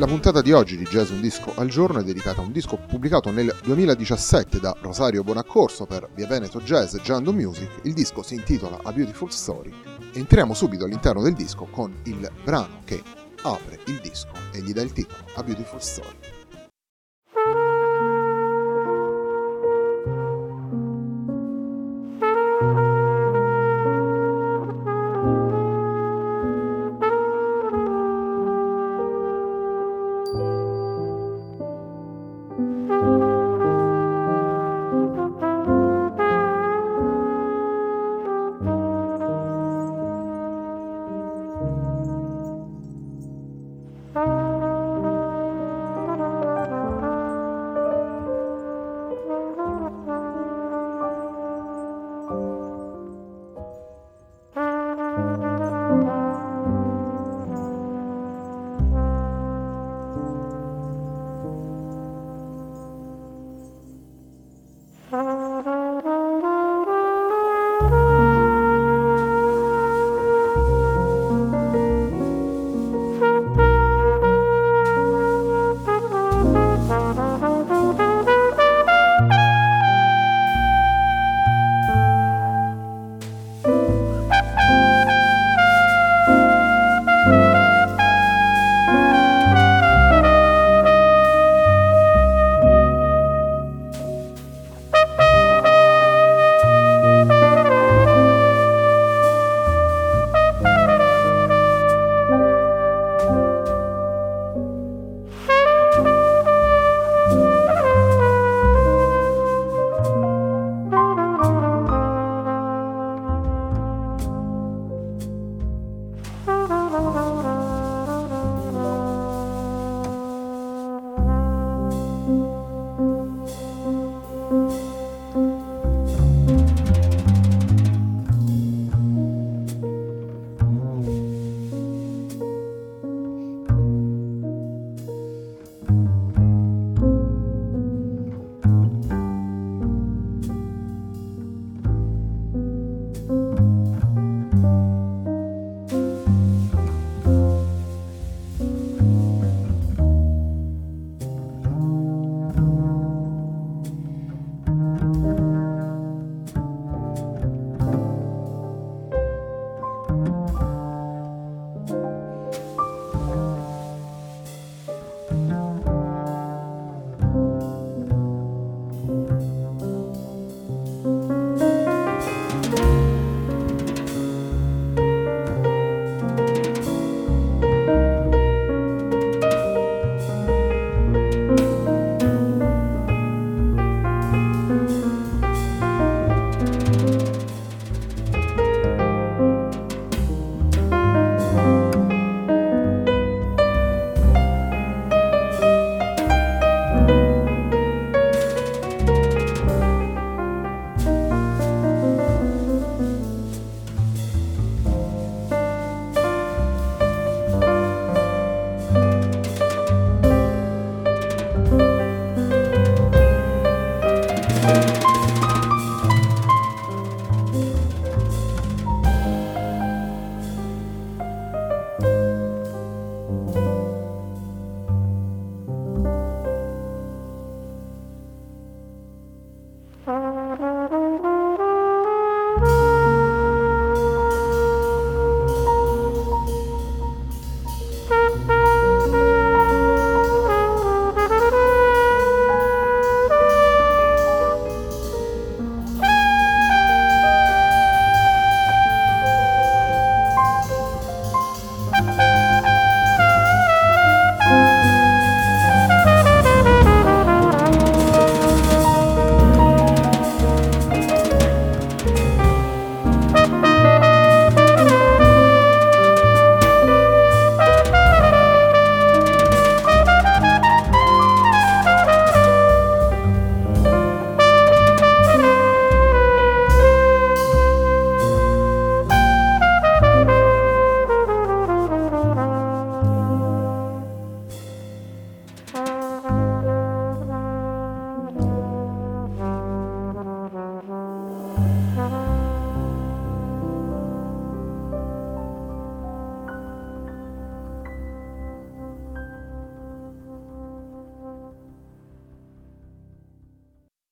La puntata di oggi di Jazz Un Disco al Giorno è dedicata a un disco pubblicato nel 2017 da Rosario Bonaccorso per Via Veneto Jazz Giando Music. Il disco si intitola A Beautiful Story. Entriamo subito all'interno del disco con il brano che apre il disco e gli dà il titolo A Beautiful Story.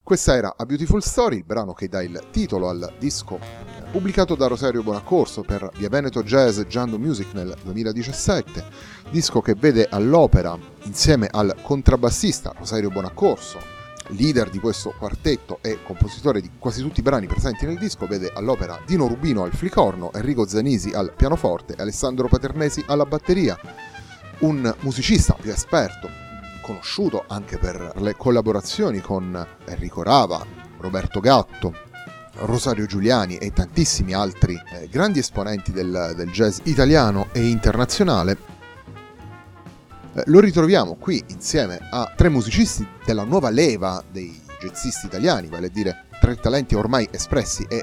Questa era A Beautiful Story, il brano che dà il titolo al disco pubblicato da Rosario Bonaccorso per Via Veneto Jazz Giando Music nel 2017, disco che vede all'opera insieme al contrabbassista Rosario Bonaccorso, leader di questo quartetto e compositore di quasi tutti i brani presenti nel disco, vede all'opera Dino Rubino al flicorno, Enrico Zanisi al pianoforte e Alessandro Paternesi alla batteria, un musicista più esperto, conosciuto anche per le collaborazioni con Enrico Rava, Roberto Gatto, Rosario Giuliani e tantissimi altri eh, grandi esponenti del, del, jazz italiano e internazionale, eh, lo ritroviamo qui insieme a tre musicisti della nuova leva dei jazzisti italiani, vale a dire tre talenti ormai espressi e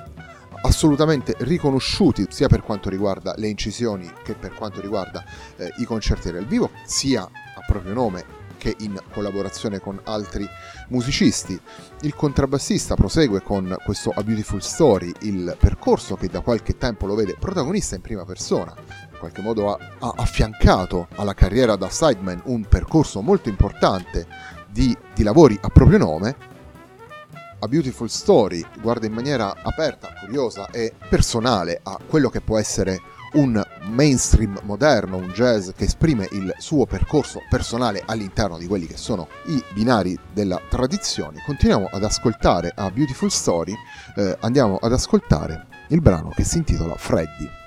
assolutamente riconosciuti sia per quanto riguarda le incisioni che per quanto riguarda eh, i concerti dal vivo, sia a proprio nome anche in collaborazione con altri musicisti. Il contrabbassista prosegue con questo A Beautiful Story, il percorso che da qualche tempo lo vede protagonista in prima persona. In qualche modo ha, ha affiancato alla carriera da sideman un percorso molto importante di, di lavori a proprio nome a Beautiful Story guarda in maniera aperta, curiosa e personale a quello che può essere un mainstream moderno, un jazz che esprime il suo percorso personale all'interno di quelli che sono i binari della tradizione. Continuiamo ad ascoltare a Beautiful Story, eh, andiamo ad ascoltare il brano che si intitola Freddy.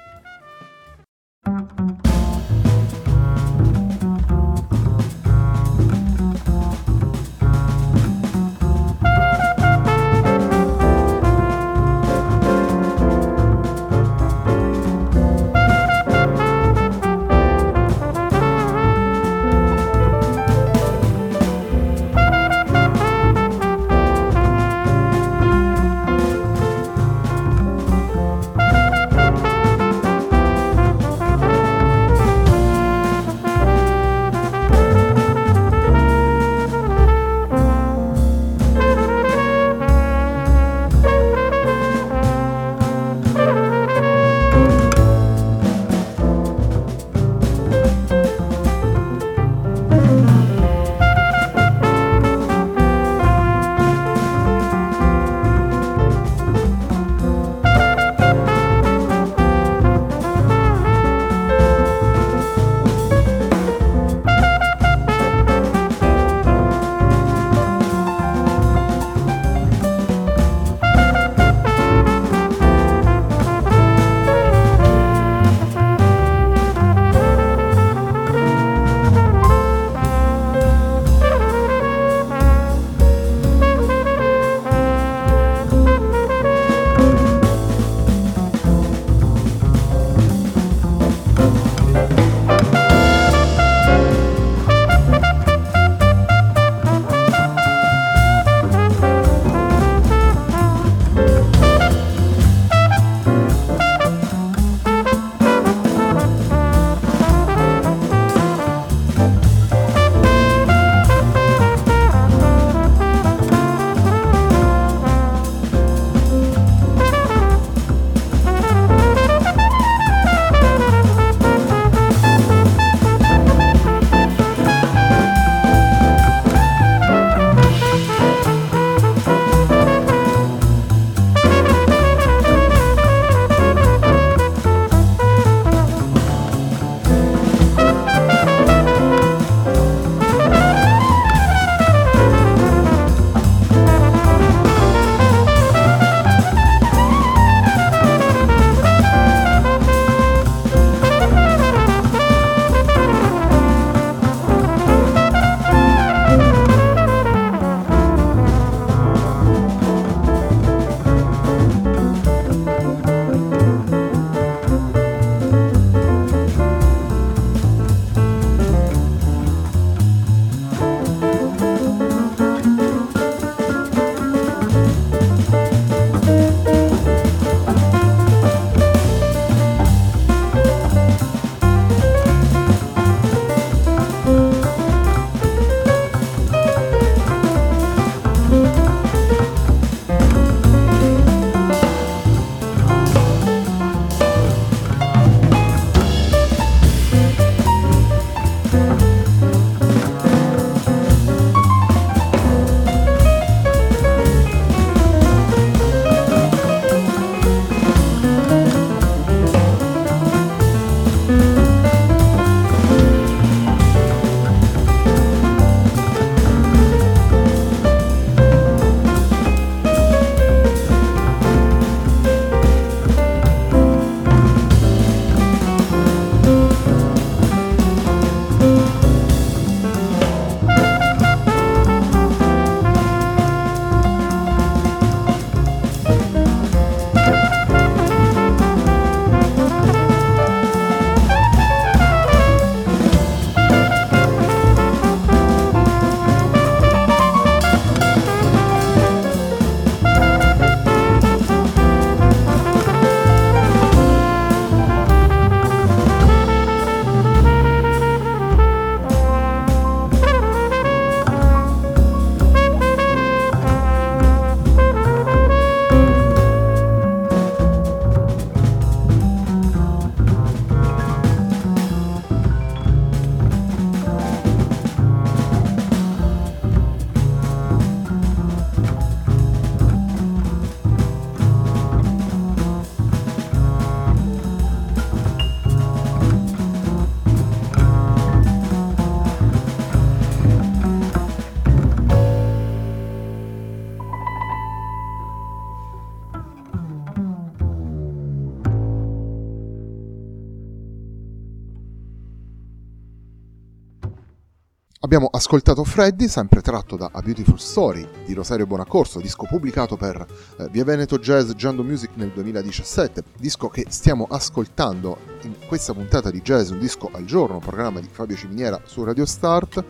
Abbiamo ascoltato Freddy, sempre tratto da A Beautiful Story di Rosario Bonaccorso, disco pubblicato per eh, Via Veneto Jazz Giando Music nel 2017, disco che stiamo ascoltando in questa puntata di Jazz Un disco al giorno, programma di Fabio Ciminiera su Radio Start,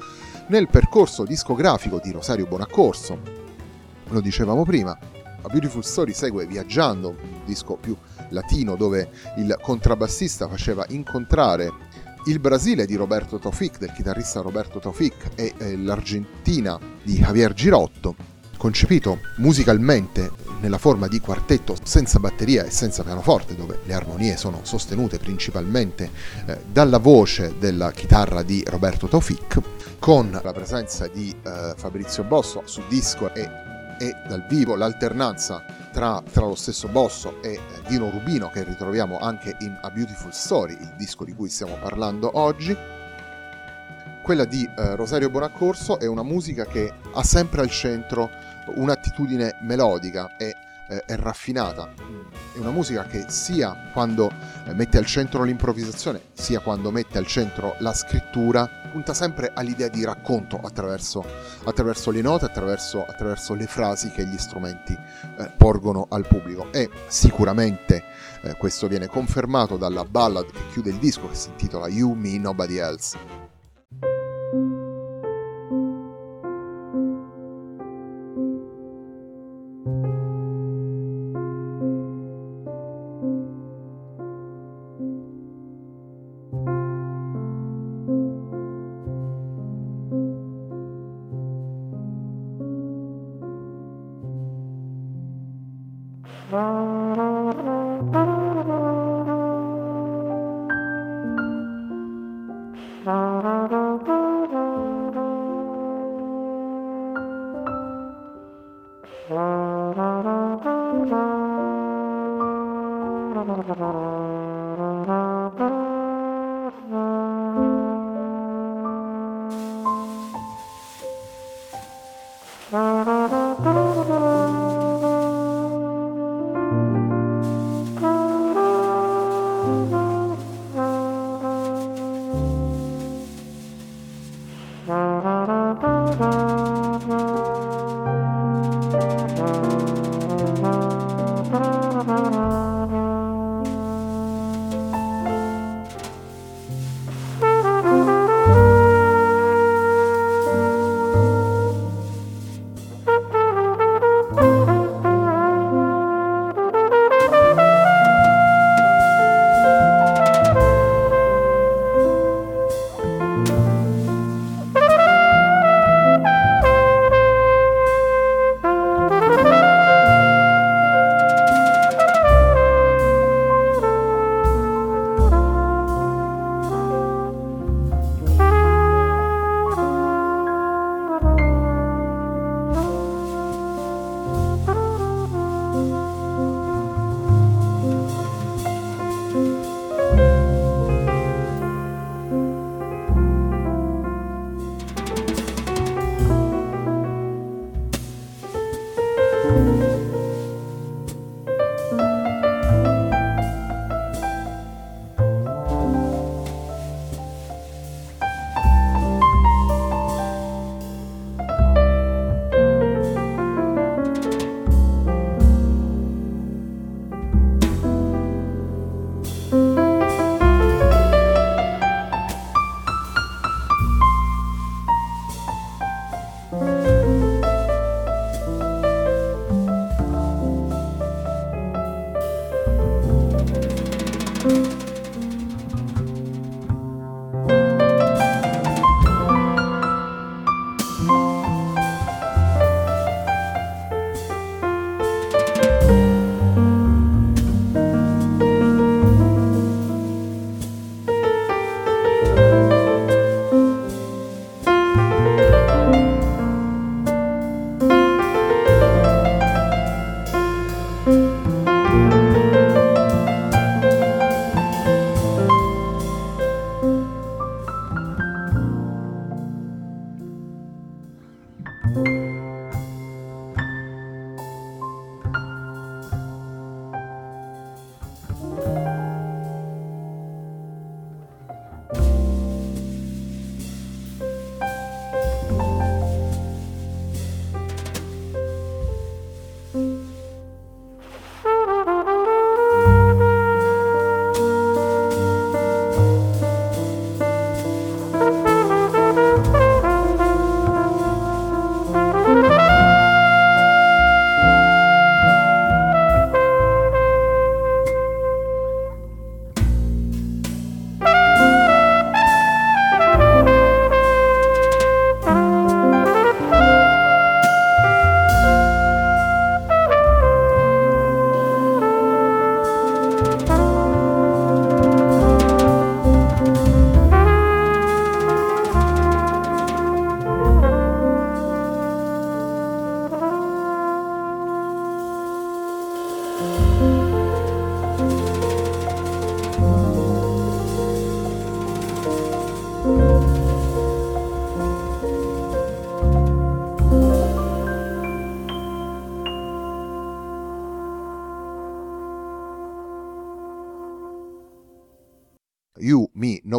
nel percorso discografico di Rosario Bonaccorso. Lo dicevamo prima, A Beautiful Story segue Viaggiando, un disco più latino dove il contrabbassista faceva incontrare il Brasile di Roberto Taufik, del chitarrista Roberto Taufik, e eh, l'Argentina di Javier Girotto, concepito musicalmente nella forma di quartetto senza batteria e senza pianoforte, dove le armonie sono sostenute principalmente eh, dalla voce della chitarra di Roberto Taufik, con la presenza di eh, Fabrizio Bosso su disco e, e dal vivo l'alternanza tra, tra, lo stesso Bosso e Dino Rubino che ritroviamo anche in A Beautiful Story, il disco di cui stiamo parlando oggi. Quella di eh, Rosario Bonaccorso è una musica che ha sempre al centro un'attitudine melodica e eh, è raffinata. È una musica che sia quando eh, mette al centro l'improvvisazione, sia quando mette al centro la scrittura, punta sempre all'idea di racconto attraverso, attraverso le note, attraverso, attraverso, le frasi che gli strumenti eh, porgono al pubblico. E sicuramente eh, questo viene confermato dalla ballad che chiude il disco che si intitola You, Me, Nobody Else.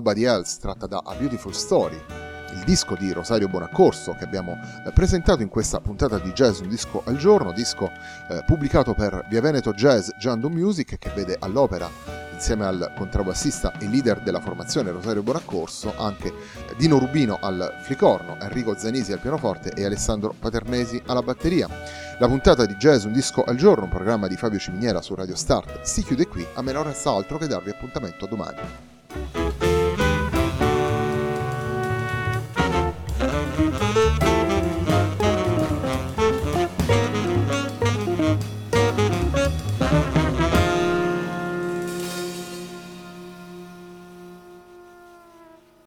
Nobody Else tratta da A Beautiful Story, il disco di Rosario Bonaccorso che abbiamo eh, presentato in questa puntata di Jazz Un Disco al Giorno, disco eh, pubblicato per Via Veneto Jazz Giando Music che vede all'opera insieme al contrabbassista e leader della formazione Rosario Bonaccorso anche Dino Rubino al flicorno, Enrico Zanisi al pianoforte e Alessandro Paternesi alla batteria. La puntata di Jazz Un Disco al Giorno, un programma di Fabio Ciminiera su Radio Start, si chiude qui, a me non resta altro che darvi appuntamento domani.